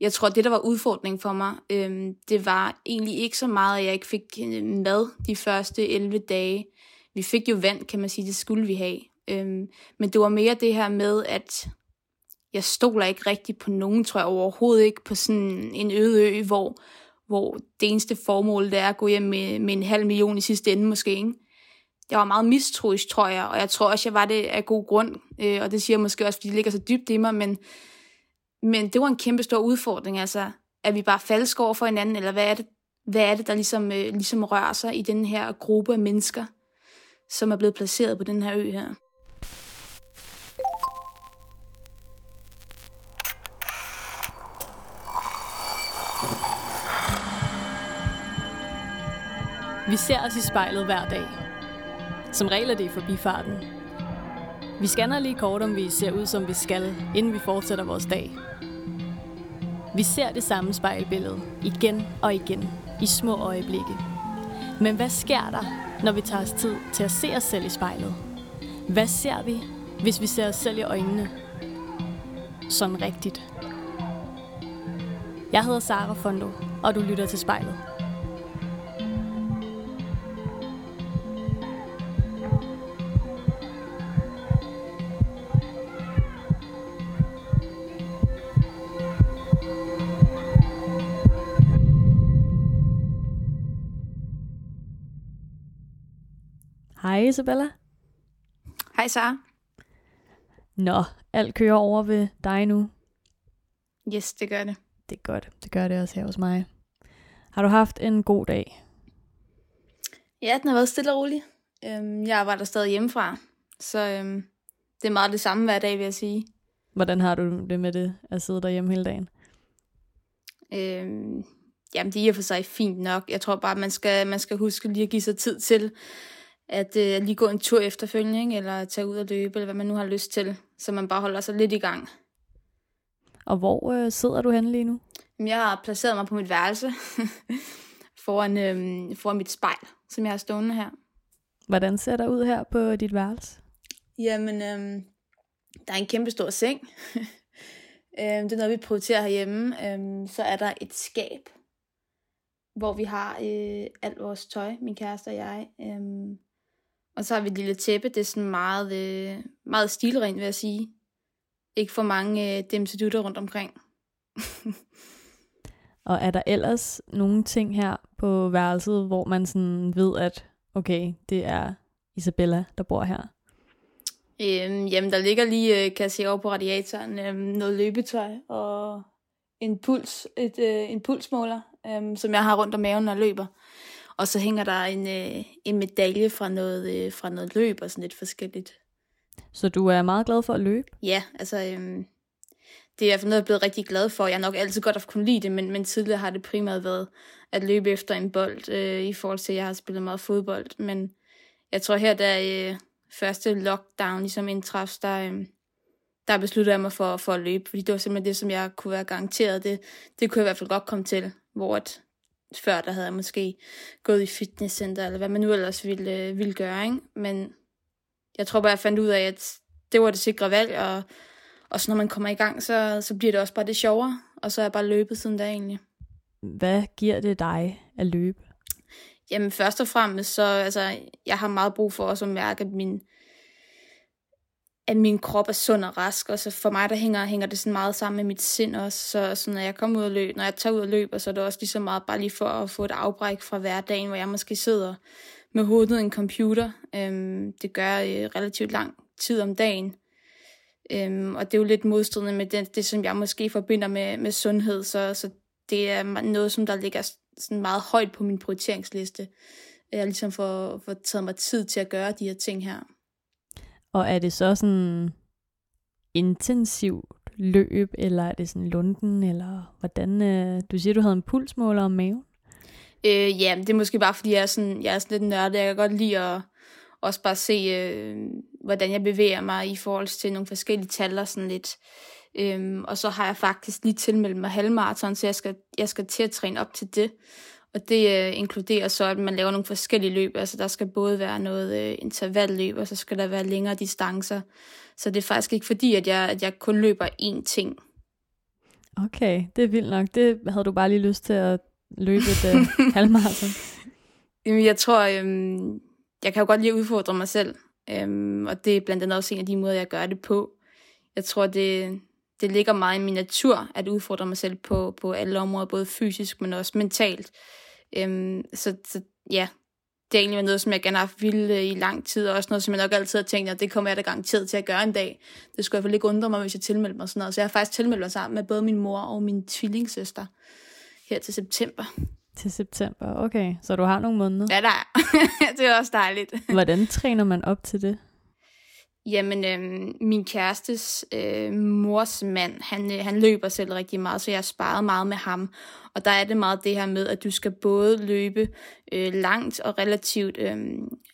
jeg tror, det der var udfordringen for mig, øhm, det var egentlig ikke så meget, at jeg ikke fik øh, mad de første 11 dage. Vi fik jo vand, kan man sige, det skulle vi have. Øhm, men det var mere det her med, at jeg stoler ikke rigtig på nogen, tror jeg overhovedet ikke, på sådan en øde ø, hvor, hvor det eneste formål, det er at gå hjem med, med en halv million i sidste ende måske, ikke? Jeg var meget mistroisk, tror jeg, og jeg tror også, jeg var det af god grund, øh, og det siger jeg måske også, fordi det ligger så dybt i mig, men, men det var en kæmpe stor udfordring, altså, er vi bare falske over for hinanden, eller hvad er det, hvad er det der ligesom, øh, ligesom rører sig i den her gruppe af mennesker, som er blevet placeret på den her ø her? Vi ser os i spejlet hver dag. Som regel er det i forbifarten. Vi scanner lige kort, om vi ser ud, som vi skal, inden vi fortsætter vores dag. Vi ser det samme spejlbillede igen og igen i små øjeblikke. Men hvad sker der, når vi tager os tid til at se os selv i spejlet? Hvad ser vi, hvis vi ser os selv i øjnene? Sådan rigtigt. Jeg hedder Sara Fondo, og du lytter til spejlet. Hej Isabella. Hej Sara. Nå, alt kører over ved dig nu. Yes, det gør det. Det er godt. Det gør det også her hos mig. Har du haft en god dag? Ja, den har været stille og rolig. Øhm, jeg arbejder stadig hjemmefra, så øhm, det er meget det samme hver dag, vil jeg sige. Hvordan har du det med det at sidde derhjemme hele dagen? Øhm, jamen, det er i og for sig fint nok. Jeg tror bare, man skal, man skal huske lige at give sig tid til at øh, lige gå en tur efterfølgende, ikke? eller tage ud og løbe, eller hvad man nu har lyst til, så man bare holder sig lidt i gang. Og hvor øh, sidder du henne lige nu? Jeg har placeret mig på mit værelse foran, øh, foran mit spejl, som jeg har stående her. Hvordan ser der ud her på dit værelse? Jamen, øh, der er en kæmpe stor seng. øh, det er noget, vi prioriterer herhjemme. Øh, så er der et skab, hvor vi har øh, alt vores tøj, min kæreste og jeg. Øh, og så har vi et lille tæppe, det er sådan meget, øh, meget stilrent, vil jeg sige. Ikke for mange øh, demsedutter rundt omkring. og er der ellers nogle ting her på værelset, hvor man sådan ved, at okay, det er Isabella, der bor her? Øhm, jamen, der ligger lige, øh, kan jeg se over på radiatoren, øh, noget løbetøj og en puls, et, øh, en pulsmåler, øh, som jeg har rundt om maven, når jeg løber. Og så hænger der en, øh, en medalje fra noget, øh, fra noget løb og sådan lidt forskelligt. Så du er meget glad for at løbe? Ja, altså øh, det er jeg noget, jeg er blevet rigtig glad for. Jeg har nok altid godt at kunne lide det, men, men tidligere har det primært været at løbe efter en bold, øh, i forhold til, at jeg har spillet meget fodbold. Men jeg tror her, da øh, første lockdown ligesom indtræffes, der, øh, der besluttede jeg mig for, for at løbe, fordi det var simpelthen det, som jeg kunne være garanteret. Det, det kunne jeg i hvert fald godt komme til, hvor at, før der havde jeg måske gået i fitnesscenter, eller hvad man nu ellers ville, øh, ville gøre, ikke? Men jeg tror bare, jeg fandt ud af, at det var det sikre valg, og, og så når man kommer i gang, så, så bliver det også bare det sjovere, og så er jeg bare løbet siden da egentlig. Hvad giver det dig at løbe? Jamen først og fremmest, så altså, jeg har meget brug for også at mærke, at min, at min krop er sund og rask, og så for mig, der hænger, hænger det sådan meget sammen med mit sind også, så, så når jeg kommer ud og løb, når jeg tager ud og løber, så er det også lige så meget bare lige for at få et afbræk fra hverdagen, hvor jeg måske sidder med hovedet i en computer. Øhm, det gør jeg øh, relativt lang tid om dagen, øhm, og det er jo lidt modstridende med det, det som jeg måske forbinder med, med sundhed, så, så det er noget, som der ligger sådan meget højt på min prioriteringsliste. Jeg ligesom får, får taget mig tid til at gøre de her ting her. Og er det så sådan intensivt løb, eller er det sådan lunden, eller hvordan? Øh, du siger, du havde en pulsmåler om maven? Øh, ja, det er måske bare, fordi jeg er sådan, jeg er sådan lidt nørdet. Jeg kan godt lide at også bare se, øh, hvordan jeg bevæger mig i forhold til nogle forskellige tal og sådan lidt. Øhm, og så har jeg faktisk lige tilmeldt mig halvmarathon, så jeg skal, jeg skal til at træne op til det. Og det øh, inkluderer så, at man laver nogle forskellige løb. Altså der skal både være noget øh, intervalløb, og så skal der være længere distancer. Så det er faktisk ikke fordi, at jeg, at jeg kun løber én ting. Okay, det er vildt nok. Det havde du bare lige lyst til at løbe et uh, halvmarathon. Jamen, jeg tror, øhm, jeg kan jo godt lide at udfordre mig selv. Øhm, og det er blandt andet også en af de måder, jeg gør det på. Jeg tror, det, det ligger meget i min natur at udfordre mig selv på, på alle områder, både fysisk, men også mentalt. Øhm, så, så ja, det er egentlig noget, som jeg gerne har haft vildt i lang tid, og også noget, som jeg nok altid har tænkt, at det kommer jeg da garanteret til at gøre en dag. Det skulle i hvert fald ikke undre mig, hvis jeg tilmeldte mig sådan noget. Så jeg har faktisk tilmeldt mig sammen med både min mor og min tvillingssøster her til september. Til september, okay. Så du har nogle måneder? Ja, der er. det er også dejligt. Hvordan træner man op til det? Jamen, øh, min kærestes øh, mors mand, han, øh, han løber selv rigtig meget, så jeg har sparet meget med ham. Og der er det meget det her med, at du skal både løbe øh, langt og relativt øh,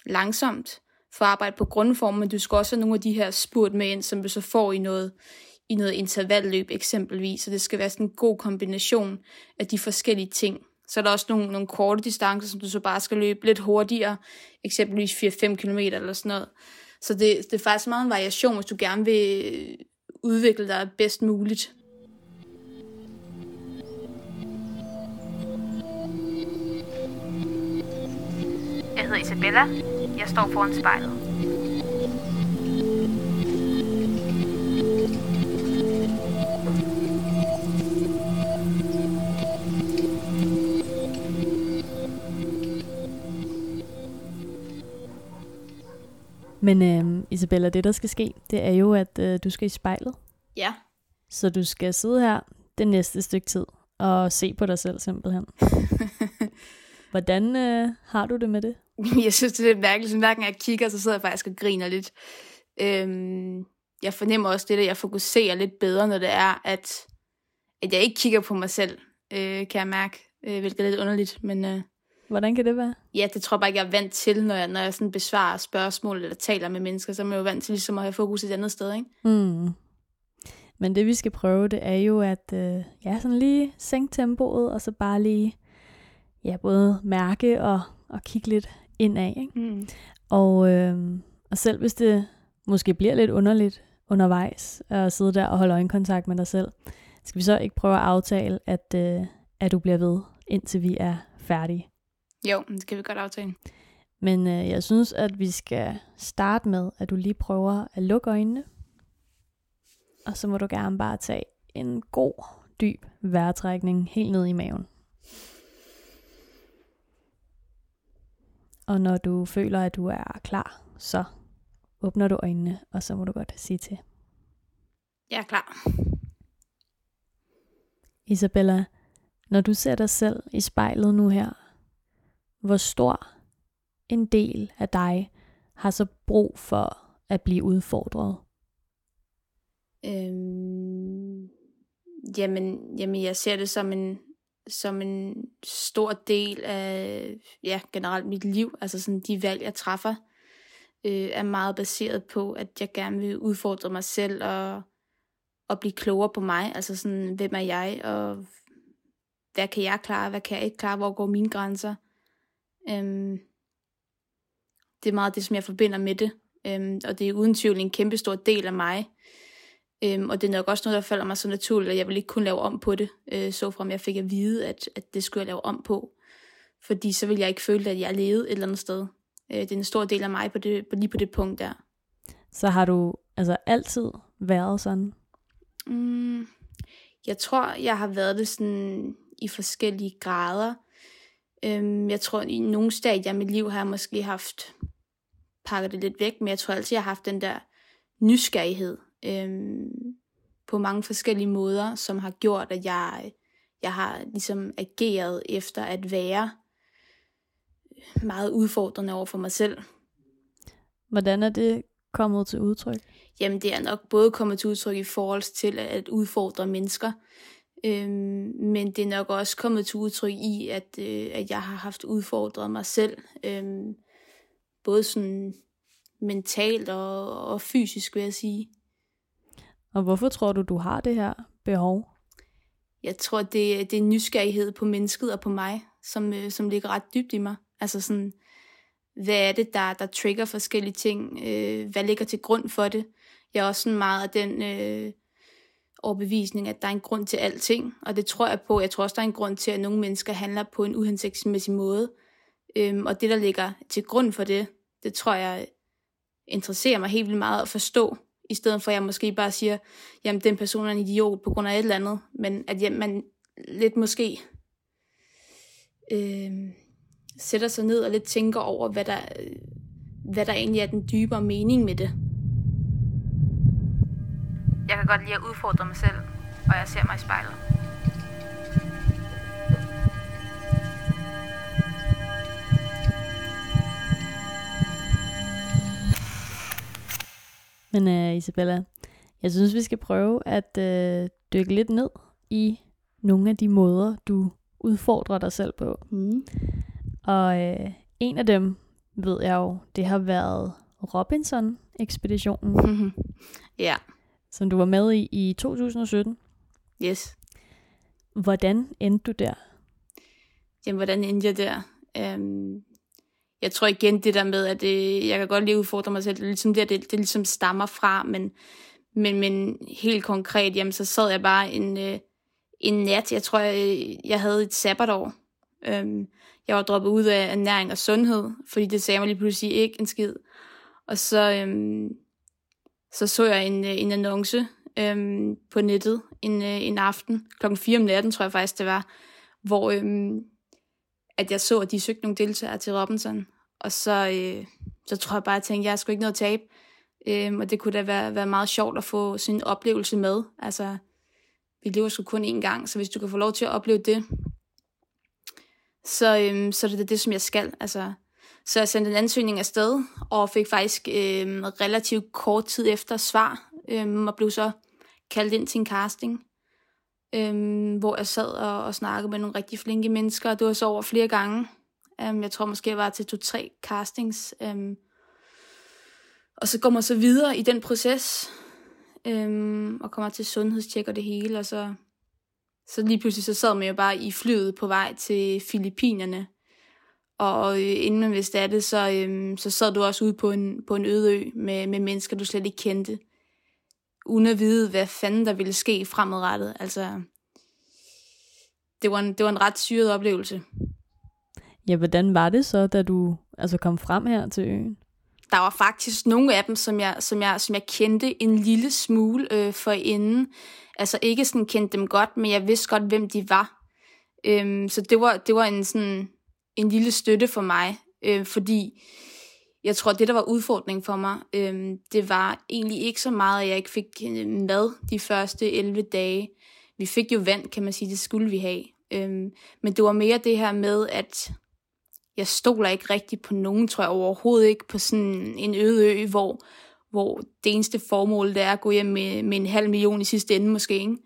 langsomt for at arbejde på grundform, men du skal også have nogle af de her spurt med ind, som du så får i noget, i noget intervalløb eksempelvis. Så det skal være sådan en god kombination af de forskellige ting. Så er der også nogle, nogle korte distancer, som du så bare skal løbe lidt hurtigere, eksempelvis 4-5 km eller sådan noget. Så det, det er faktisk meget en variation, hvis du gerne vil udvikle dig bedst muligt. Jeg hedder Isabella. Jeg står foran spejlet. Men øh, Isabella, det der skal ske, det er jo, at øh, du skal i spejlet. Ja. Så du skal sidde her det næste stykke tid og se på dig selv simpelthen. Hvordan øh, har du det med det? Jeg synes, det er mærkeligt. Så hver gang jeg kigger, så sidder jeg faktisk og griner lidt. Øhm, jeg fornemmer også det, at jeg fokuserer lidt bedre, når det er, at, at jeg ikke kigger på mig selv, øh, kan jeg mærke. Øh, hvilket er lidt underligt, men... Øh, Hvordan kan det være? Ja, det tror jeg bare ikke, jeg er vant til, når jeg, når jeg sådan besvarer spørgsmål eller taler med mennesker, så er man jo vant til ligesom at have fokus et andet sted, ikke? Mm. Men det vi skal prøve, det er jo at øh, ja, sådan lige sænke tempoet, og så bare lige ja, både mærke og, og kigge lidt indad. Ikke? Mm. Og, øh, og selv hvis det måske bliver lidt underligt undervejs at sidde der og holde øjenkontakt med dig selv, skal vi så ikke prøve at aftale, at, øh, at du bliver ved, indtil vi er færdige? Jo, det kan vi godt aftale. Men øh, jeg synes, at vi skal starte med, at du lige prøver at lukke øjnene. Og så må du gerne bare tage en god, dyb vejrtrækning helt ned i maven. Og når du føler, at du er klar, så åbner du øjnene, og så må du godt sige til. Jeg er klar. Isabella, når du ser dig selv i spejlet nu her, hvor stor en del af dig har så brug for at blive udfordret? Øhm, jamen, jamen, jeg ser det som en, som en stor del af ja, generelt mit liv. Altså sådan de valg, jeg træffer, øh, er meget baseret på, at jeg gerne vil udfordre mig selv og, og blive klogere på mig. Altså sådan, hvem er jeg, og hvad kan jeg klare, hvad kan jeg ikke klare, hvor går mine grænser. Øhm, det er meget det, som jeg forbinder med det. Øhm, og det er uden tvivl en kæmpe stor del af mig. Øhm, og det er nok også noget, der falder mig så naturligt, at jeg vil ikke kunne lave om på det, øh, så frem jeg fik at vide, at, at det skulle jeg lave om på. Fordi så vil jeg ikke føle, at jeg levede et eller andet sted. Øh, det er en stor del af mig på det, på, lige på det punkt der. Så har du altså altid været sådan? Mm, jeg tror, jeg har været det sådan i forskellige grader. Øhm, jeg tror, i nogle stadier af mit liv har jeg måske haft pakket det lidt væk, men jeg tror altid, jeg har haft den der nysgerrighed øhm, på mange forskellige måder, som har gjort, at jeg, jeg har ligesom ageret efter at være meget udfordrende over for mig selv. Hvordan er det kommet til udtryk? Jamen, det er nok både kommet til udtryk i forhold til at udfordre mennesker, øhm, men det er nok også kommet til udtryk i, at, øh, at jeg har haft udfordret mig selv, øhm, både sådan mentalt og, og fysisk, vil jeg sige. Og hvorfor tror du, du har det her behov? Jeg tror, det, det er nysgerrighed på mennesket og på mig, som, øh, som ligger ret dybt i mig. Altså sådan, hvad er det, der, der trigger forskellige ting? Øh, hvad ligger til grund for det? Jeg er også sådan meget af den øh, overbevisning, at der er en grund til alting, og det tror jeg på. Jeg tror også, der er en grund til, at nogle mennesker handler på en uhensigtsmæssig måde. Øhm, og det, der ligger til grund for det, det tror jeg interesserer mig helt vildt meget at forstå, i stedet for at jeg måske bare siger, jamen den person er en idiot på grund af et eller andet, men at jamen, man lidt måske øh, sætter sig ned og lidt tænker over, hvad der, hvad der egentlig er den dybere mening med det. Jeg kan godt lide at udfordre mig selv, og jeg ser mig i spejlet. Men uh, Isabella, jeg synes, vi skal prøve at uh, dykke lidt ned i nogle af de måder, du udfordrer dig selv på. Mm. Og uh, en af dem, ved jeg jo, det har været Robinson-ekspeditionen, ja, som du var med i i 2017. yes. Hvordan endte du der? Jamen, hvordan endte jeg der? Øhm, jeg tror igen det der med, at øh, jeg kan godt lige udfordre mig selv, det er ligesom det, det, det ligesom stammer fra, men, men, men helt konkret, jamen, så sad jeg bare en, øh, en nat, jeg tror, jeg, jeg havde et sabbatår. Øhm, jeg var droppet ud af ernæring og sundhed, fordi det sagde mig lige pludselig ikke en skid. Og så, øhm, så så jeg en, øh, en annonce øhm, på nettet en, øh, en aften, klokken 4 om natten, tror jeg faktisk det var, hvor øhm, at jeg så, at de søgte nogle deltagere til Robinson. Og så, øh, så tror jeg bare, at jeg tænkte, at jeg skulle ikke noget at tabe. Øhm, og det kunne da være, være meget sjovt at få sådan en oplevelse med. Altså, vi lever sgu kun én gang, så hvis du kan få lov til at opleve det, så, øhm, så er det det, som jeg skal. Altså, så jeg sendte en ansøgning afsted, og fik faktisk øh, relativt kort tid efter svar, øh, og blev så kaldt ind til en casting, øh, hvor jeg sad og, og snakkede med nogle rigtig flinke mennesker, og det var så over flere gange. Um, jeg tror måske, jeg var til to-tre castings. Um, og så går man så videre i den proces, um, og kommer til sundhedstjek og det hele, og så, så lige pludselig så sad man jo bare i flyet på vej til Filippinerne. Og øh, inden man vidste af det, så, øhm, så sad du også ude på en, på en øde ø med, med mennesker, du slet ikke kendte. Uden at vide, hvad fanden der ville ske fremadrettet. Altså, det var en, det var en ret syret oplevelse. Ja, hvordan var det så, da du altså kom frem her til øen? Der var faktisk nogle af dem, som jeg, som jeg, som jeg kendte en lille smule øh, for inden. Altså ikke sådan kendte dem godt, men jeg vidste godt, hvem de var. Øhm, så det var, det var en, sådan, en lille støtte for mig, øh, fordi jeg tror, det der var udfordring for mig, øh, det var egentlig ikke så meget, at jeg ikke fik øh, mad de første 11 dage. Vi fik jo vand, kan man sige, det skulle vi have. Øh, men det var mere det her med, at jeg stoler ikke rigtig på nogen, tror jeg overhovedet ikke, på sådan en øde ø, hvor, hvor det eneste formål, det er at gå hjem med, med en halv million i sidste ende måske. Ikke?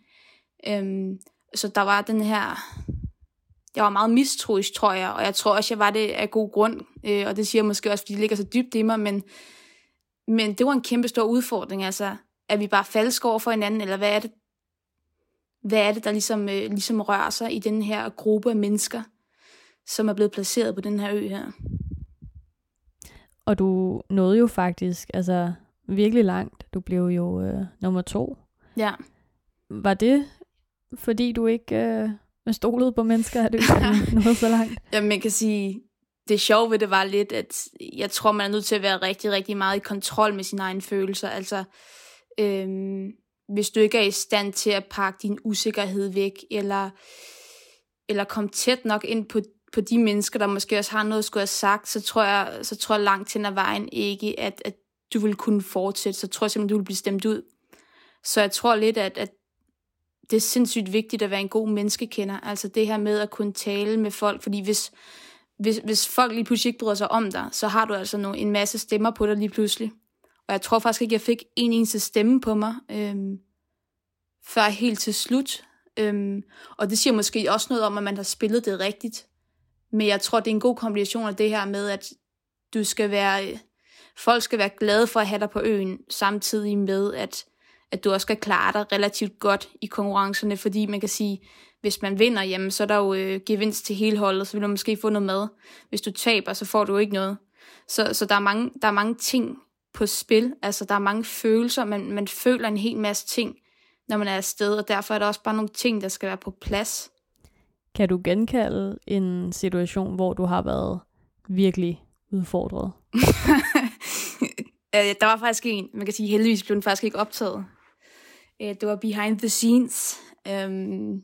Øhm, så der var den her... Jeg var meget mistroisk, tror jeg, og jeg tror også, jeg var det af god grund, øh, og det siger jeg måske også, fordi det ligger så dybt i mig, men, men det var en kæmpe stor udfordring, altså, er vi bare falske over for hinanden, eller hvad er det, hvad er det der ligesom, øh, ligesom rører sig i den her gruppe af mennesker? som er blevet placeret på den her ø her. Og du nåede jo faktisk altså virkelig langt. Du blev jo øh, nummer to. Ja. Var det, fordi du ikke øh, stolede på mennesker, at du nåede så langt? Ja, man kan sige, det sjove ved det var lidt, at jeg tror, man er nødt til at være rigtig, rigtig meget i kontrol med sine egne følelser. Altså, øhm, hvis du ikke er i stand til at pakke din usikkerhed væk, eller, eller komme tæt nok ind på på de mennesker, der måske også har noget at skulle have sagt, så tror jeg, så tror jeg langt hen ad vejen ikke, at, at du vil kunne fortsætte. Så tror jeg simpelthen, du vil blive stemt ud. Så jeg tror lidt, at, at det er sindssygt vigtigt at være en god menneskekender. Altså det her med at kunne tale med folk, fordi hvis, hvis, hvis folk lige pludselig ikke bryder sig om dig, så har du altså nogle, en masse stemmer på dig lige pludselig. Og jeg tror faktisk ikke, jeg fik en eneste stemme på mig, øhm, før helt til slut. Øhm, og det siger måske også noget om, at man har spillet det rigtigt. Men jeg tror, det er en god kombination af det her med, at du skal være, øh, folk skal være glade for at have dig på øen, samtidig med, at, at du også skal klare dig relativt godt i konkurrencerne, fordi man kan sige, hvis man vinder, jamen, så er der jo øh, gevinst til hele holdet, så vil du måske få noget med. Hvis du taber, så får du ikke noget. Så, så der, er mange, der er mange ting på spil, altså der er mange følelser, man, man føler en hel masse ting, når man er afsted, og derfor er der også bare nogle ting, der skal være på plads. Kan du genkalde en situation, hvor du har været virkelig udfordret? Der var faktisk en, man kan sige, heldigvis blev den faktisk ikke optaget. Øh, det var behind the scenes. Øhm,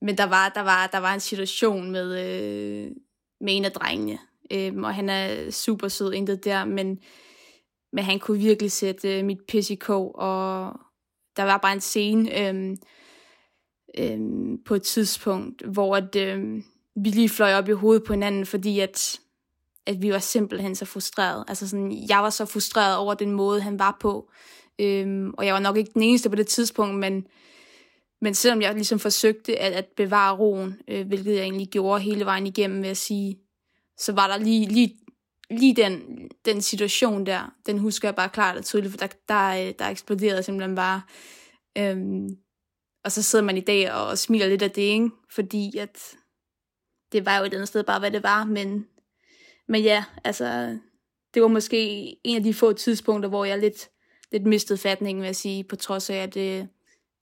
men der var, der, var, der var en situation med, øh, med en af drengene, øhm, og han er super sød, intet der, men, men han kunne virkelig sætte øh, mit pis i kog, og der var bare en scene øhm, øhm, på et tidspunkt, hvor at, øhm, vi lige fløj op i hovedet på hinanden, fordi at at vi var simpelthen så frustreret. Altså sådan, jeg var så frustreret over den måde, han var på. Øhm, og jeg var nok ikke den eneste på det tidspunkt, men, men selvom jeg ligesom forsøgte at, at bevare roen, øh, hvilket jeg egentlig gjorde hele vejen igennem vil jeg sige, så var der lige, lige, lige den, den situation der, den husker jeg bare klart og tydeligt, for der, der, øh, der eksploderede simpelthen bare. Øhm, og så sidder man i dag og smiler lidt af det, ikke? fordi at det var jo et andet sted bare, hvad det var, men men ja, altså, det var måske en af de få tidspunkter, hvor jeg lidt, lidt mistede fatningen, vil jeg sige, på trods af, at, øh,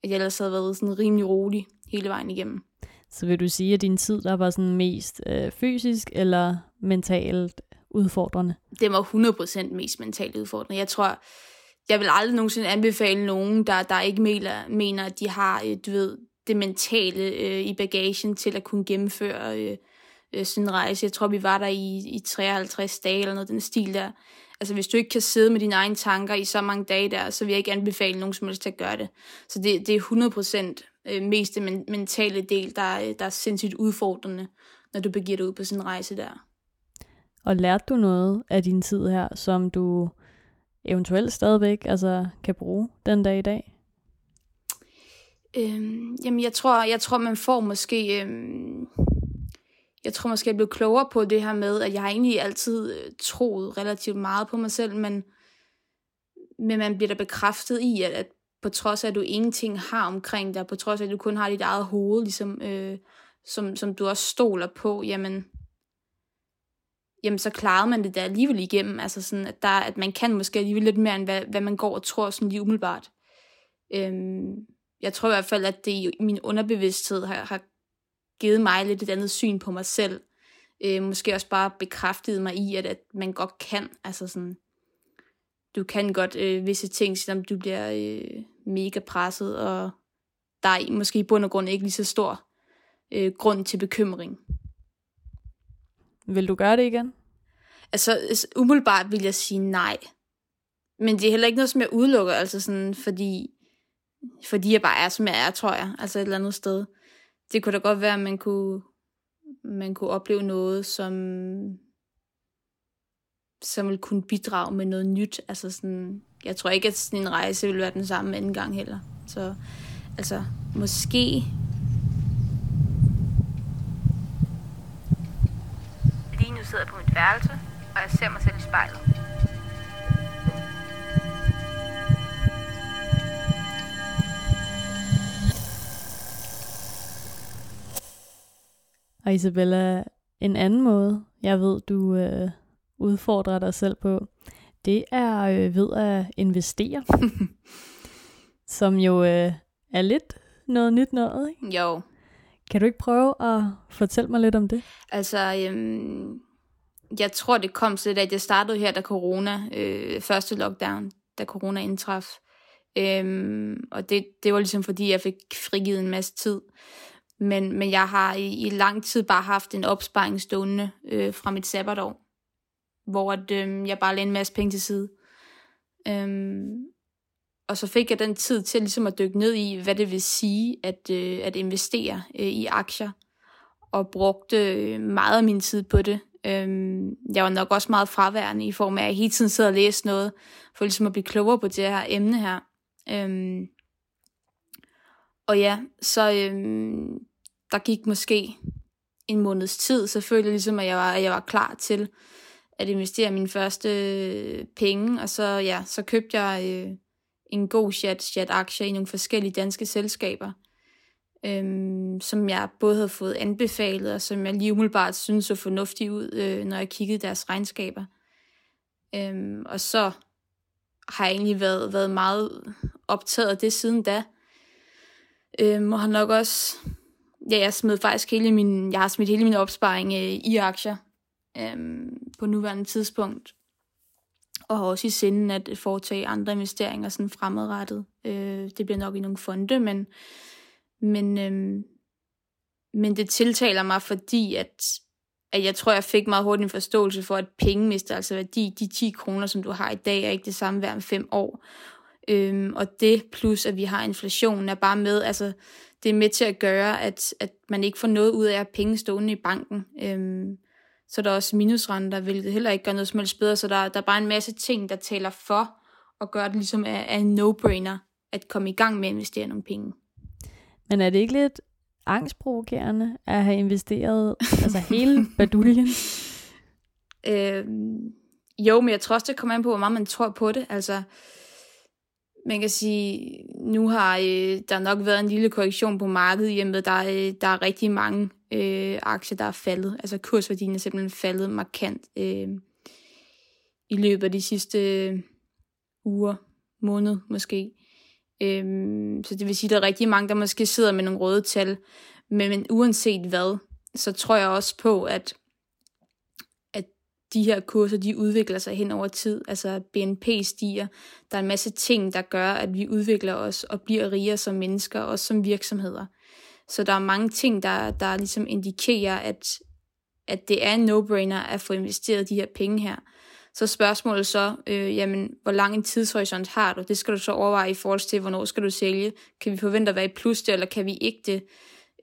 at jeg ellers havde været sådan rimelig rolig hele vejen igennem. Så vil du sige, at din tid der var sådan mest øh, fysisk eller mentalt udfordrende? Det var 100% mest mentalt udfordrende. Jeg tror, jeg vil aldrig nogensinde anbefale nogen, der, der ikke mener, mener, at de har, øh, du ved, det mentale øh, i bagagen til at kunne gennemføre øh, øh, sådan en rejse. Jeg tror, vi var der i, i 53 dage eller noget den stil der. Altså, hvis du ikke kan sidde med dine egne tanker i så mange dage der, så vil jeg ikke anbefale nogen som helst til at gøre det. Så det, det er 100% øh, mest den mentale del, der, der er sindssygt udfordrende, når du begiver dig ud på sådan en rejse der. Og lærte du noget af din tid her, som du eventuelt stadigvæk altså, kan bruge den dag i dag? Øhm, jamen, jeg tror, jeg tror, man får måske... Øhm, jeg tror måske, jeg blev klogere på det her med, at jeg har egentlig altid øh, troet relativt meget på mig selv, men, men man bliver da bekræftet i, at, at på trods af, at du ingenting har omkring dig, på trods af, at du kun har dit eget hoved, ligesom, øh, som, som du også stoler på, jamen, jamen så klarede man det der alligevel igennem. Altså sådan, at, der, at man kan måske alligevel lidt mere, end hvad, hvad man går og tror sådan lige umiddelbart. Øhm, jeg tror i hvert fald, at det i min underbevidsthed har, har givet mig lidt et andet syn på mig selv. Øh, måske også bare bekræftet mig i, at, at man godt kan. Altså sådan, du kan godt øh, visse ting, selvom du bliver øh, mega presset, og der er måske i bund og grund ikke lige så stor øh, grund til bekymring. Vil du gøre det igen? Altså, umiddelbart vil jeg sige nej. Men det er heller ikke noget, som jeg udelukker, altså sådan, fordi, fordi jeg bare er, som jeg er, tror jeg. Altså et eller andet sted det kunne da godt være, at man kunne, man kunne opleve noget, som, som ville kunne bidrage med noget nyt. Altså sådan, jeg tror ikke, at sådan en rejse ville være den samme anden gang heller. Så altså, måske... Lige nu sidder jeg på mit værelse, og jeg ser mig selv i spejlet. Og Isabella, en anden måde, jeg ved, du øh, udfordrer dig selv på, det er øh, ved at investere. som jo øh, er lidt noget nyt noget, ikke? Jo. Kan du ikke prøve at fortælle mig lidt om det? Altså, øhm, jeg tror, det kom til, at jeg startede her, da corona, øh, første lockdown, da corona indtraf. Øhm, og det, det var ligesom fordi, jeg fik frigivet en masse tid. Men, men jeg har i, i lang tid bare haft en opsparing stående øh, fra mit sabbatår, hvor at, øh, jeg bare lagde en masse penge til side. Øhm, og så fik jeg den tid til ligesom at dykke ned i, hvad det vil sige at, øh, at investere øh, i aktier, og brugte øh, meget af min tid på det. Øhm, jeg var nok også meget fraværende i form af, at jeg hele tiden sidder og læser noget, for ligesom at blive klogere på det her emne her. Øhm, og ja, så øhm, der gik måske en måneds tid, så følte jeg ligesom, at jeg var, at jeg var klar til at investere mine første øh, penge, og så, ja, så købte jeg øh, en god chat, chat aktier i nogle forskellige danske selskaber, øhm, som jeg både havde fået anbefalet, og som jeg lige umiddelbart synes så fornuftige ud, øh, når jeg kiggede deres regnskaber. Øhm, og så har jeg egentlig været, været meget optaget af det siden da. Øhm, og har nok også, ja, jeg smed faktisk hele min, jeg har smidt hele min opsparing øh, i aktier øh, på nuværende tidspunkt. Og har også i sinden at foretage andre investeringer sådan fremadrettet. Øh, det bliver nok i nogle fonde, men, men, øh, men det tiltaler mig, fordi at, at jeg tror, jeg fik meget hurtigt en forståelse for, at penge mister altså værdi. De 10 kroner, som du har i dag, er ikke det samme hver om fem år. Øhm, og det plus, at vi har inflation, er bare med, altså det er med til at gøre, at, at man ikke får noget ud af at penge stående i banken. Øhm, så der er også minusrenter, hvilket heller ikke gør noget som helst bedre. Så der, der er bare en masse ting, der taler for, og gør det ligesom af, af en no-brainer, at komme i gang med at investere nogle penge. Men er det ikke lidt angstprovokerende at have investeret altså hele baduljen? øhm, jo, men jeg tror også, det kommer an på, hvor meget man tror på det. Altså, man kan sige, nu har øh, der nok været en lille korrektion på markedet, i der, øh, der er rigtig mange øh, aktier, der er faldet. Altså kursværdien er simpelthen faldet markant øh, i løbet af de sidste øh, uger, måned måske. Øh, så det vil sige, at der er rigtig mange, der måske sidder med nogle røde tal. Men, men uanset hvad, så tror jeg også på, at de her kurser, de udvikler sig hen over tid. Altså BNP stiger. Der er en masse ting, der gør, at vi udvikler os og bliver rigere som mennesker, og som virksomheder. Så der er mange ting, der, der ligesom indikerer, at, at det er en no-brainer at få investeret de her penge her. Så spørgsmålet så, øh, jamen, hvor lang en tidshorisont har du? Det skal du så overveje i forhold til, hvornår skal du sælge? Kan vi forvente at være i plus det, eller kan vi ikke det?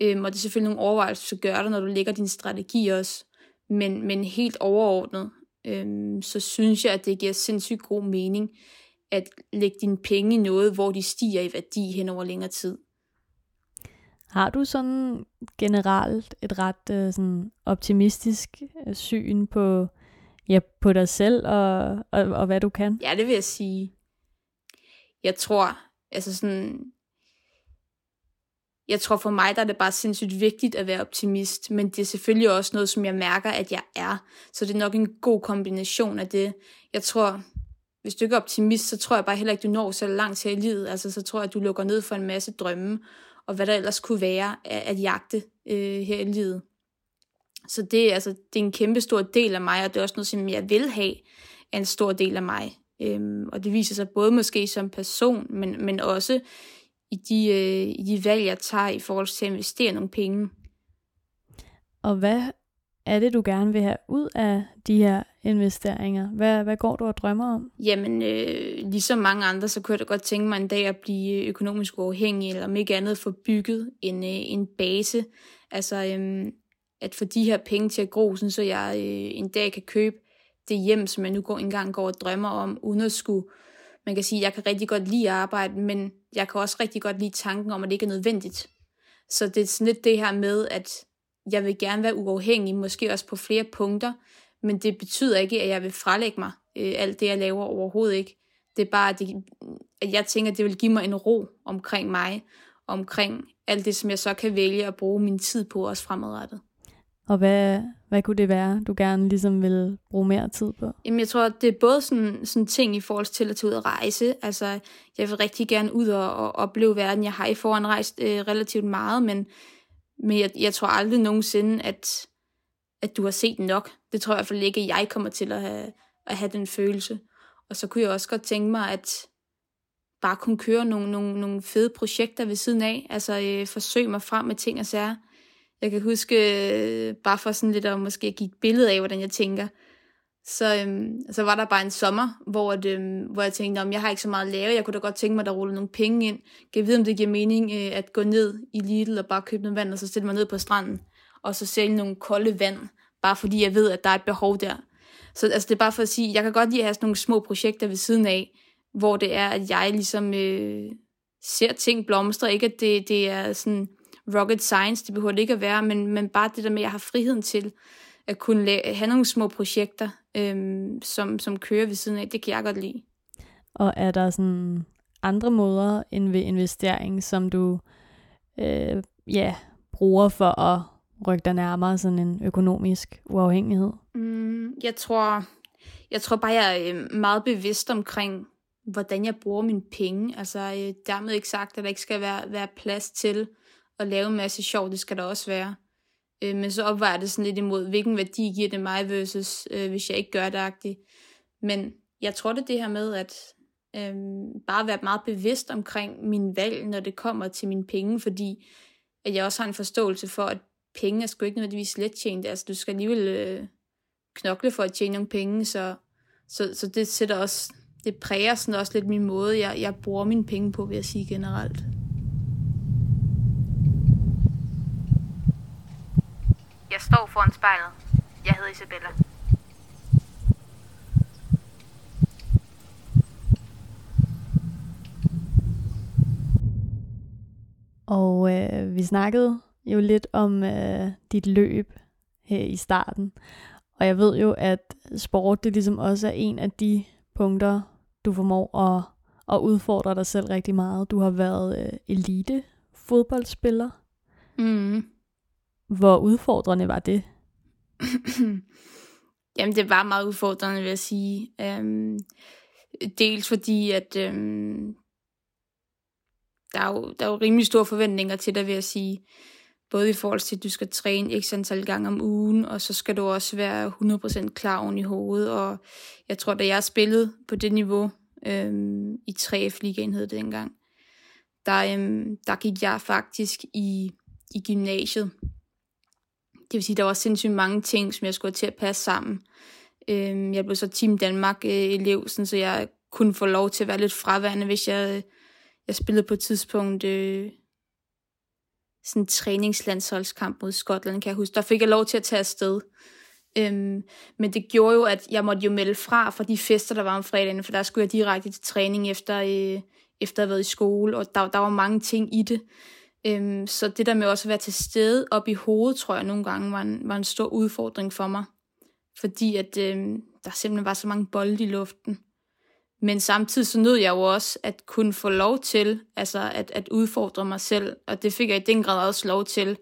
Øhm, og det er selvfølgelig nogle overvejelser, du skal gøre det, når du lægger din strategi også. Men, men helt overordnet, øhm, så synes jeg, at det giver sindssygt god mening at lægge dine penge i noget, hvor de stiger i værdi hen over længere tid. Har du sådan generelt et ret øh, sådan optimistisk øh, syn på, ja, på dig selv og, og, og hvad du kan? Ja, det vil jeg sige. Jeg tror, altså sådan, jeg tror for mig, der er det bare sindssygt vigtigt at være optimist, men det er selvfølgelig også noget, som jeg mærker, at jeg er. Så det er nok en god kombination af det. Jeg tror, hvis du ikke er optimist, så tror jeg bare heller ikke, du når så langt her i livet. Altså, så tror jeg, at du lukker ned for en masse drømme, og hvad der ellers kunne være at, at jagte øh, her i livet. Så det, altså, det er en kæmpe stor del af mig, og det er også noget, som jeg vil have, er en stor del af mig. Øhm, og det viser sig både måske som person, men, men også i de, øh, i de valg, jeg tager i forhold til at investere nogle penge. Og hvad er det, du gerne vil have ud af de her investeringer? Hvad, hvad går du og drømmer om? Jamen, øh, ligesom mange andre, så kunne jeg da godt tænke mig en dag at blive økonomisk uafhængig, eller om ikke andet få bygget en, øh, en base. Altså, øh, at få de her penge til at gro, så jeg øh, en dag kan købe det hjem, som jeg nu går, engang går og drømmer om, uden at skulle man kan sige, at jeg kan rigtig godt lide at arbejde, men jeg kan også rigtig godt lide tanken om, at det ikke er nødvendigt. Så det er sådan lidt det her med, at jeg vil gerne være uafhængig, måske også på flere punkter, men det betyder ikke, at jeg vil frelægge mig øh, alt det, jeg laver overhovedet ikke. Det er bare, at, det, at jeg tænker, at det vil give mig en ro omkring mig, omkring alt det, som jeg så kan vælge at bruge min tid på også fremadrettet. Og hvad, hvad kunne det være, du gerne ligesom vil bruge mere tid på? Jamen, jeg tror, det er både sådan, sådan ting i forhold til at tage ud og rejse. Altså, jeg vil rigtig gerne ud og, og opleve verden. Jeg har i foran rejst øh, relativt meget, men, men jeg, jeg tror aldrig nogensinde, at, at du har set nok. Det tror jeg i hvert fald ikke, at jeg kommer til at have, at have den følelse. Og så kunne jeg også godt tænke mig, at bare kunne køre nogle, nogle, nogle fede projekter ved siden af. Altså øh, forsøge mig frem med ting og sager jeg kan huske, øh, bare for sådan lidt at måske give et billede af, hvordan jeg tænker, så, øhm, så var der bare en sommer, hvor, at, øhm, hvor jeg tænkte, om jeg har ikke så meget at lave, jeg kunne da godt tænke mig, at der rulle nogle penge ind. Kan jeg vide, om det giver mening øh, at gå ned i Lidl og bare købe noget vand, og så stille mig ned på stranden, og så sælge nogle kolde vand, bare fordi jeg ved, at der er et behov der. Så altså, det er bare for at sige, jeg kan godt lide at have sådan nogle små projekter ved siden af, hvor det er, at jeg ligesom øh, ser ting blomstre, ikke at det, det er sådan rocket science, det behøver det ikke at være, men, men bare det der med, at jeg har friheden til at kunne lave, have nogle små projekter, øhm, som, som kører ved siden af, det kan jeg godt lide. Og er der sådan andre måder end ved investering, som du øh, ja, bruger for at rykke dig nærmere sådan en økonomisk uafhængighed? Mm, jeg tror, jeg tror bare, jeg er øh, meget bevidst omkring, hvordan jeg bruger mine penge. Altså, øh, dermed ikke sagt, at der ikke skal være, være plads til at lave en masse sjov, det skal der også være. Øh, men så opvejer det sådan lidt imod, hvilken værdi giver det mig versus, øh, hvis jeg ikke gør det agtigt. Men jeg tror det det her med, at øh, bare være meget bevidst omkring min valg, når det kommer til mine penge, fordi at jeg også har en forståelse for, at penge er sgu ikke nødvendigvis let tjent. Altså, du skal alligevel øh, knokle for at tjene nogle penge, så, så, så det sætter også, det præger sådan også lidt min måde, jeg, jeg bruger mine penge på, vil jeg sige generelt. Jeg står foran spejlet. Jeg hedder Isabella. Og øh, vi snakkede jo lidt om øh, dit løb her i starten. Og jeg ved jo, at sport det ligesom også er en af de punkter, du formår at, at udfordre dig selv rigtig meget. Du har været øh, elite fodboldspiller. Mm. Hvor udfordrende var det? Jamen, det var meget udfordrende, vil jeg sige. Øhm, dels fordi, at øhm, der, er jo, der er jo rimelig store forventninger til dig, vil jeg sige. Både i forhold til, at du skal træne x antal gange om ugen, og så skal du også være 100% klar oven i hovedet. Og jeg tror, da jeg spillede på det niveau øhm, i 3F-ligaen hed det dengang, der, øhm, der gik jeg faktisk i, i gymnasiet. Det vil sige, der var sindssygt mange ting, som jeg skulle til at passe sammen. Øh, jeg blev så Team Danmark-elev, øh, så jeg kunne få lov til at være lidt fraværende, hvis jeg, jeg spillede på et tidspunkt øh, sådan en træningslandsholdskamp mod Skotland, kan jeg huske. Der fik jeg lov til at tage afsted. Øhm, men det gjorde jo, at jeg måtte jo melde fra for de fester, der var om fredagen, for der skulle jeg direkte til træning efter, øh, efter at have været i skole, og der, der var mange ting i det. Øhm, så det der med også at være til stede op i hovedet, tror jeg nogle gange var en, var en stor udfordring for mig. Fordi at øhm, der simpelthen var så mange bolde i luften. Men samtidig så nød jeg jo også at kunne få lov til, altså at, at udfordre mig selv, og det fik jeg i den grad også lov til.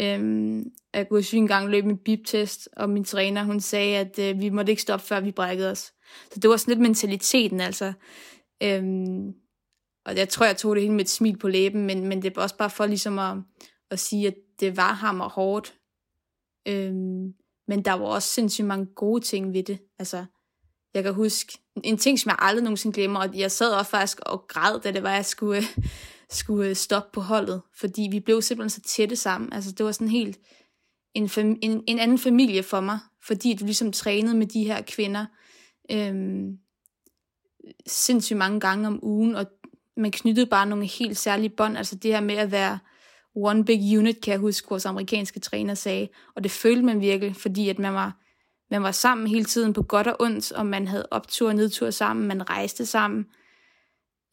Øhm, jeg kunne en gang løbe min biptest, og min træner, hun sagde, at øh, vi måtte ikke stoppe, før vi brækkede os. Så det var sådan lidt mentaliteten, altså. Øhm, og jeg tror, jeg tog det hele med et smil på læben, men, men det var også bare for ligesom at, at sige, at det var hammer hårdt. Øhm, men der var også sindssygt mange gode ting ved det. Altså, jeg kan huske en ting, som jeg aldrig nogensinde glemmer, og jeg sad også faktisk og græd, da det var, at jeg skulle, skulle øh, stoppe på holdet, fordi vi blev simpelthen så tætte sammen. Altså, det var sådan helt en, fam- en, en anden familie for mig, fordi du ligesom trænede med de her kvinder øhm, sindssygt mange gange om ugen, og man knyttede bare nogle helt særlige bånd, altså det her med at være one big unit, kan jeg huske, vores amerikanske træner sagde, og det følte man virkelig, fordi at man var man var sammen hele tiden på godt og ondt, og man havde optur og nedtur sammen, man rejste sammen.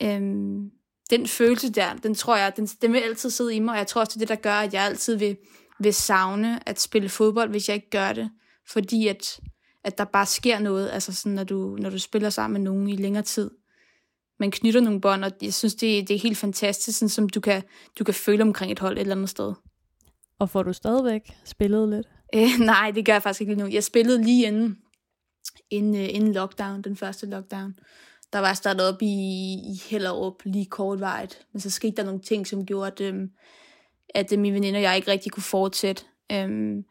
Øhm, den følelse der, den tror jeg, den, den vil altid sidde i mig, og jeg tror også, det er det, der gør, at jeg altid vil, vil savne at spille fodbold, hvis jeg ikke gør det. Fordi at, at der bare sker noget, altså sådan, når, du, når du spiller sammen med nogen i længere tid. Man knytter nogle bånd, og jeg synes, det, det er helt fantastisk, sådan, som du kan, du kan føle omkring et hold et eller andet sted. Og får du stadigvæk spillet lidt? Øh, nej, det gør jeg faktisk ikke lige nu. Jeg spillede lige inden, inden, øh, inden lockdown, den første lockdown. Der var jeg startet op i, i Hellerup lige kortvarigt. Men så skete der nogle ting, som gjorde, at, øhm, at øh, mine veninder og jeg ikke rigtig kunne fortsætte. Øhm,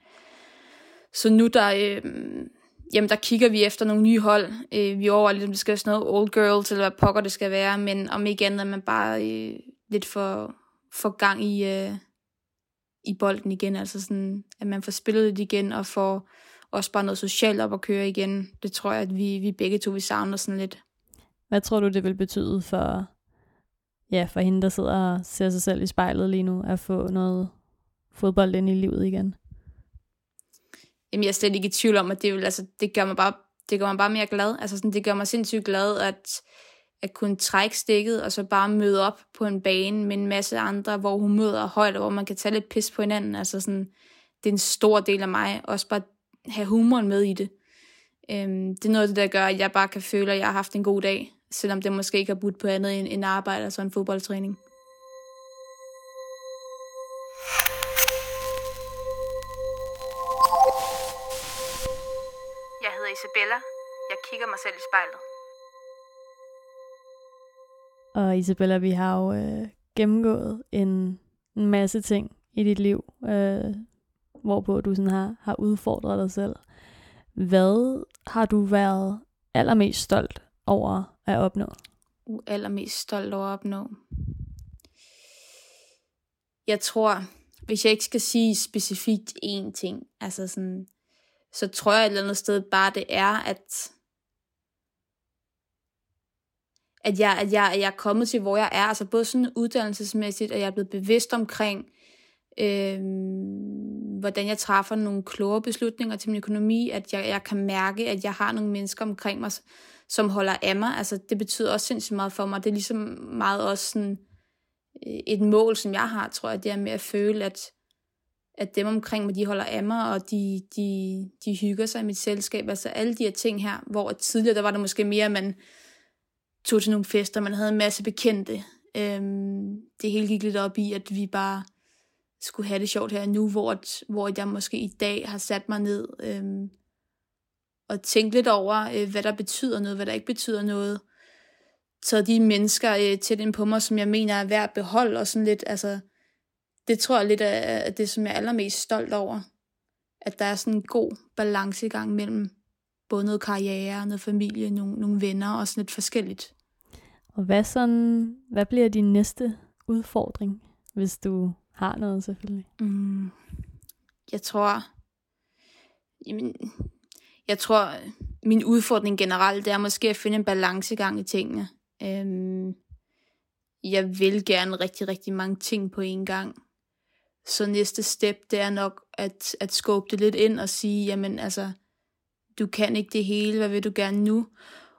så nu der, øhm, jamen, der kigger vi efter nogle nye hold. Øh, vi overvejer lidt, om det skal være sådan noget old girls, eller hvad pokker det skal være. Men om ikke andet, at man bare øh, lidt for, for gang i... Øh, i bolden igen, altså sådan, at man får spillet lidt igen, og får også bare noget socialt op at køre igen. Det tror jeg, at vi, vi begge to, vi savner sådan lidt. Hvad tror du, det vil betyde for, ja, for hende, der sidder og ser sig selv i spejlet lige nu, at få noget fodbold ind i livet igen? Jamen, jeg er slet ikke i tvivl om, at det, vil, altså, det, gør mig bare, det gør mig bare mere glad. Altså, sådan, det gør mig sindssygt glad, at, at kunne trække stikket, og så bare møde op på en bane med en masse andre, hvor hun møder højt, og hvor man kan tage lidt pis på hinanden. Altså sådan, det er en stor del af mig. Også bare have humoren med i det. Øhm, det er noget af det, der gør, at jeg bare kan føle, at jeg har haft en god dag, selvom det måske ikke har budt på andet end, end arbejde, altså en fodboldtræning. Isabella. Jeg kigger mig selv i spejlet. Og Isabella, vi har jo øh, gennemgået en, en masse ting i dit liv, øh, hvorpå du sådan har, har udfordret dig selv. Hvad har du været allermest stolt over at opnå? Uh, allermest stolt over at opnå? Jeg tror, hvis jeg ikke skal sige specifikt én ting, altså sådan, så tror jeg et eller andet sted bare det er, at at jeg, at jeg, at jeg er kommet til, hvor jeg er, altså både sådan uddannelsesmæssigt, og jeg er blevet bevidst omkring, øh, hvordan jeg træffer nogle klogere beslutninger til min økonomi, at jeg, jeg kan mærke, at jeg har nogle mennesker omkring mig, som holder af mig. Altså, det betyder også sindssygt meget for mig. Det er ligesom meget også sådan øh, et mål, som jeg har, tror jeg, det er med at føle, at, at dem omkring mig, de holder af mig, og de, de, de hygger sig i mit selskab. Altså alle de her ting her, hvor tidligere, der var det måske mere, at man tog til nogle fester, man havde en masse bekendte. Øhm, det hele gik lidt op i, at vi bare skulle have det sjovt her nu, hvor, hvor jeg måske i dag har sat mig ned øhm, og tænkt lidt over, øh, hvad der betyder noget, hvad der ikke betyder noget. Så de mennesker øh, tæt ind på mig, som jeg mener er værd at beholde, og sådan lidt, altså, det tror jeg lidt er det, som jeg er allermest stolt over. At der er sådan en god balance i gang mellem både noget karriere, noget familie, nogle, nogle venner og sådan lidt forskelligt. Og hvad, sådan, hvad bliver din næste udfordring, hvis du har noget selvfølgelig? Mm, jeg tror, jamen, jeg tror, min udfordring generelt, det er måske at finde en balancegang i tingene. Øhm, jeg vil gerne rigtig, rigtig mange ting på en gang. Så næste step, det er nok at, at skubbe det lidt ind og sige, jamen altså, du kan ikke det hele, hvad vil du gerne nu?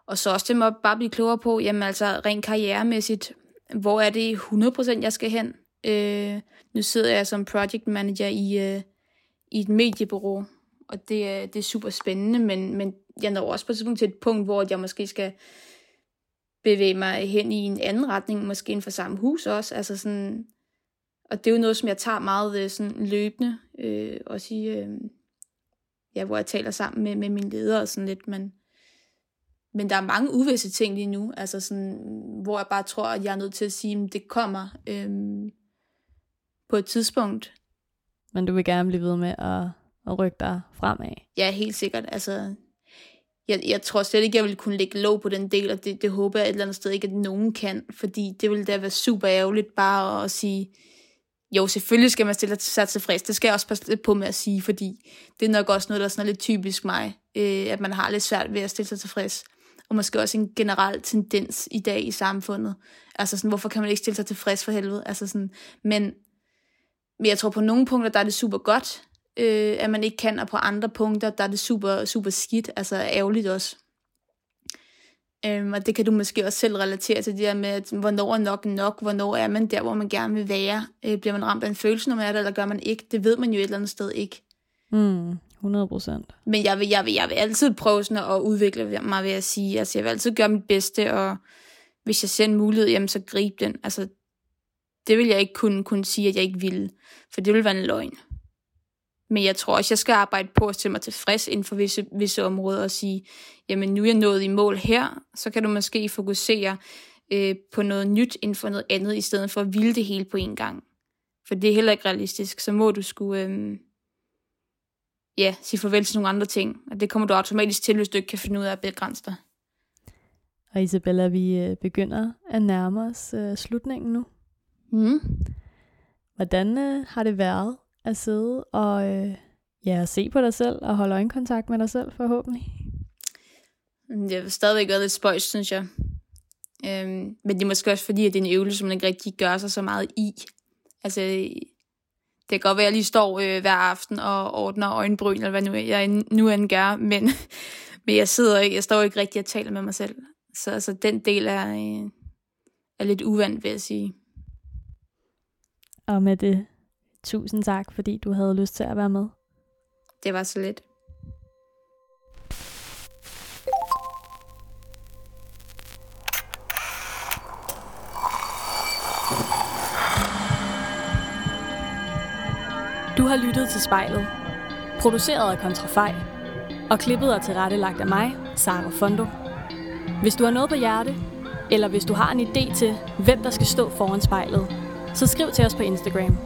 Og så også det må bare blive klogere på, jamen altså rent karrieremæssigt, hvor er det 100% jeg skal hen? Øh, nu sidder jeg som project manager i, øh, i et mediebureau, og det, er, det er super spændende, men, men jeg når også på et tidspunkt til et punkt, hvor jeg måske skal bevæge mig hen i en anden retning, måske inden for samme hus også, altså sådan, og det er jo noget, som jeg tager meget øh, sådan løbende, øh, også i, øh, ja, hvor jeg taler sammen med, med mine ledere og sådan lidt, men, men der er mange uvisse ting lige nu, altså sådan, hvor jeg bare tror, at jeg er nødt til at sige, at det kommer øhm, på et tidspunkt. Men du vil gerne blive ved med at, at rykke dig fremad? Ja, helt sikkert. Altså, jeg, jeg tror slet ikke, jeg vil kunne lægge lov på den del, og det, det håber jeg et eller andet sted ikke, at nogen kan, fordi det ville da være super ærgerligt bare at sige, jo, selvfølgelig skal man stille sig tilfreds. Det skal jeg også passe lidt på med at sige, fordi det er nok også noget, der er sådan lidt typisk mig, øh, at man har lidt svært ved at stille sig tilfreds. Og måske også en generel tendens i dag i samfundet. Altså sådan, hvorfor kan man ikke stille sig tilfreds for helvede? Altså sådan, men, men jeg tror på nogle punkter, der er det super godt, øh, at man ikke kan, og på andre punkter, der er det super, super skidt, altså ærgerligt også. Øhm, og det kan du måske også selv relatere til det der med, at hvornår er nok nok, hvornår er man der, hvor man gerne vil være. Øh, bliver man ramt af en følelse, når man er der, eller gør man ikke? Det ved man jo et eller andet sted ikke. Mm, 100 procent. Men jeg vil, jeg, vil, jeg vil altid prøve sådan at udvikle mig ved at sige, altså jeg vil altid gøre mit bedste, og hvis jeg ser en mulighed, jamen så grib den. Altså, det vil jeg ikke kunne, kunne sige, at jeg ikke ville, for det vil være en løgn. Men jeg tror også, jeg skal arbejde på at stille mig tilfreds inden for visse, visse områder og sige, jamen nu er jeg nået i mål her, så kan du måske fokusere øh, på noget nyt inden for noget andet, i stedet for at ville det hele på en gang. For det er heller ikke realistisk. Så må du skulle øh, ja, sige farvel til nogle andre ting. Og det kommer du automatisk til, hvis du ikke kan finde ud af at begrænse dig. Og Isabella, vi øh, begynder at nærme os øh, slutningen nu. Mm. Hvordan øh, har det været at sidde og øh, ja, se på dig selv og holde øjenkontakt med dig selv forhåbentlig? Det har stadigvæk været lidt spøjs, synes jeg. Øhm, men det er måske også fordi, at det er en øvelse, som man ikke rigtig gør sig så meget i. Altså, det kan godt være, at jeg lige står øh, hver aften og ordner øjenbryn, eller hvad nu jeg nu end gør, men, men jeg sidder ikke, jeg står ikke rigtig og taler med mig selv. Så altså, den del er, øh, er lidt uvandt, vil jeg sige. Og med det Tusind tak, fordi du havde lyst til at være med. Det var så lidt. Du har lyttet til spejlet. Produceret af Kontrafej. Og klippet og tilrettelagt af mig, Sara Fondo. Hvis du har noget på hjerte, Eller hvis du har en idé til, hvem der skal stå foran spejlet, så skriv til os på Instagram.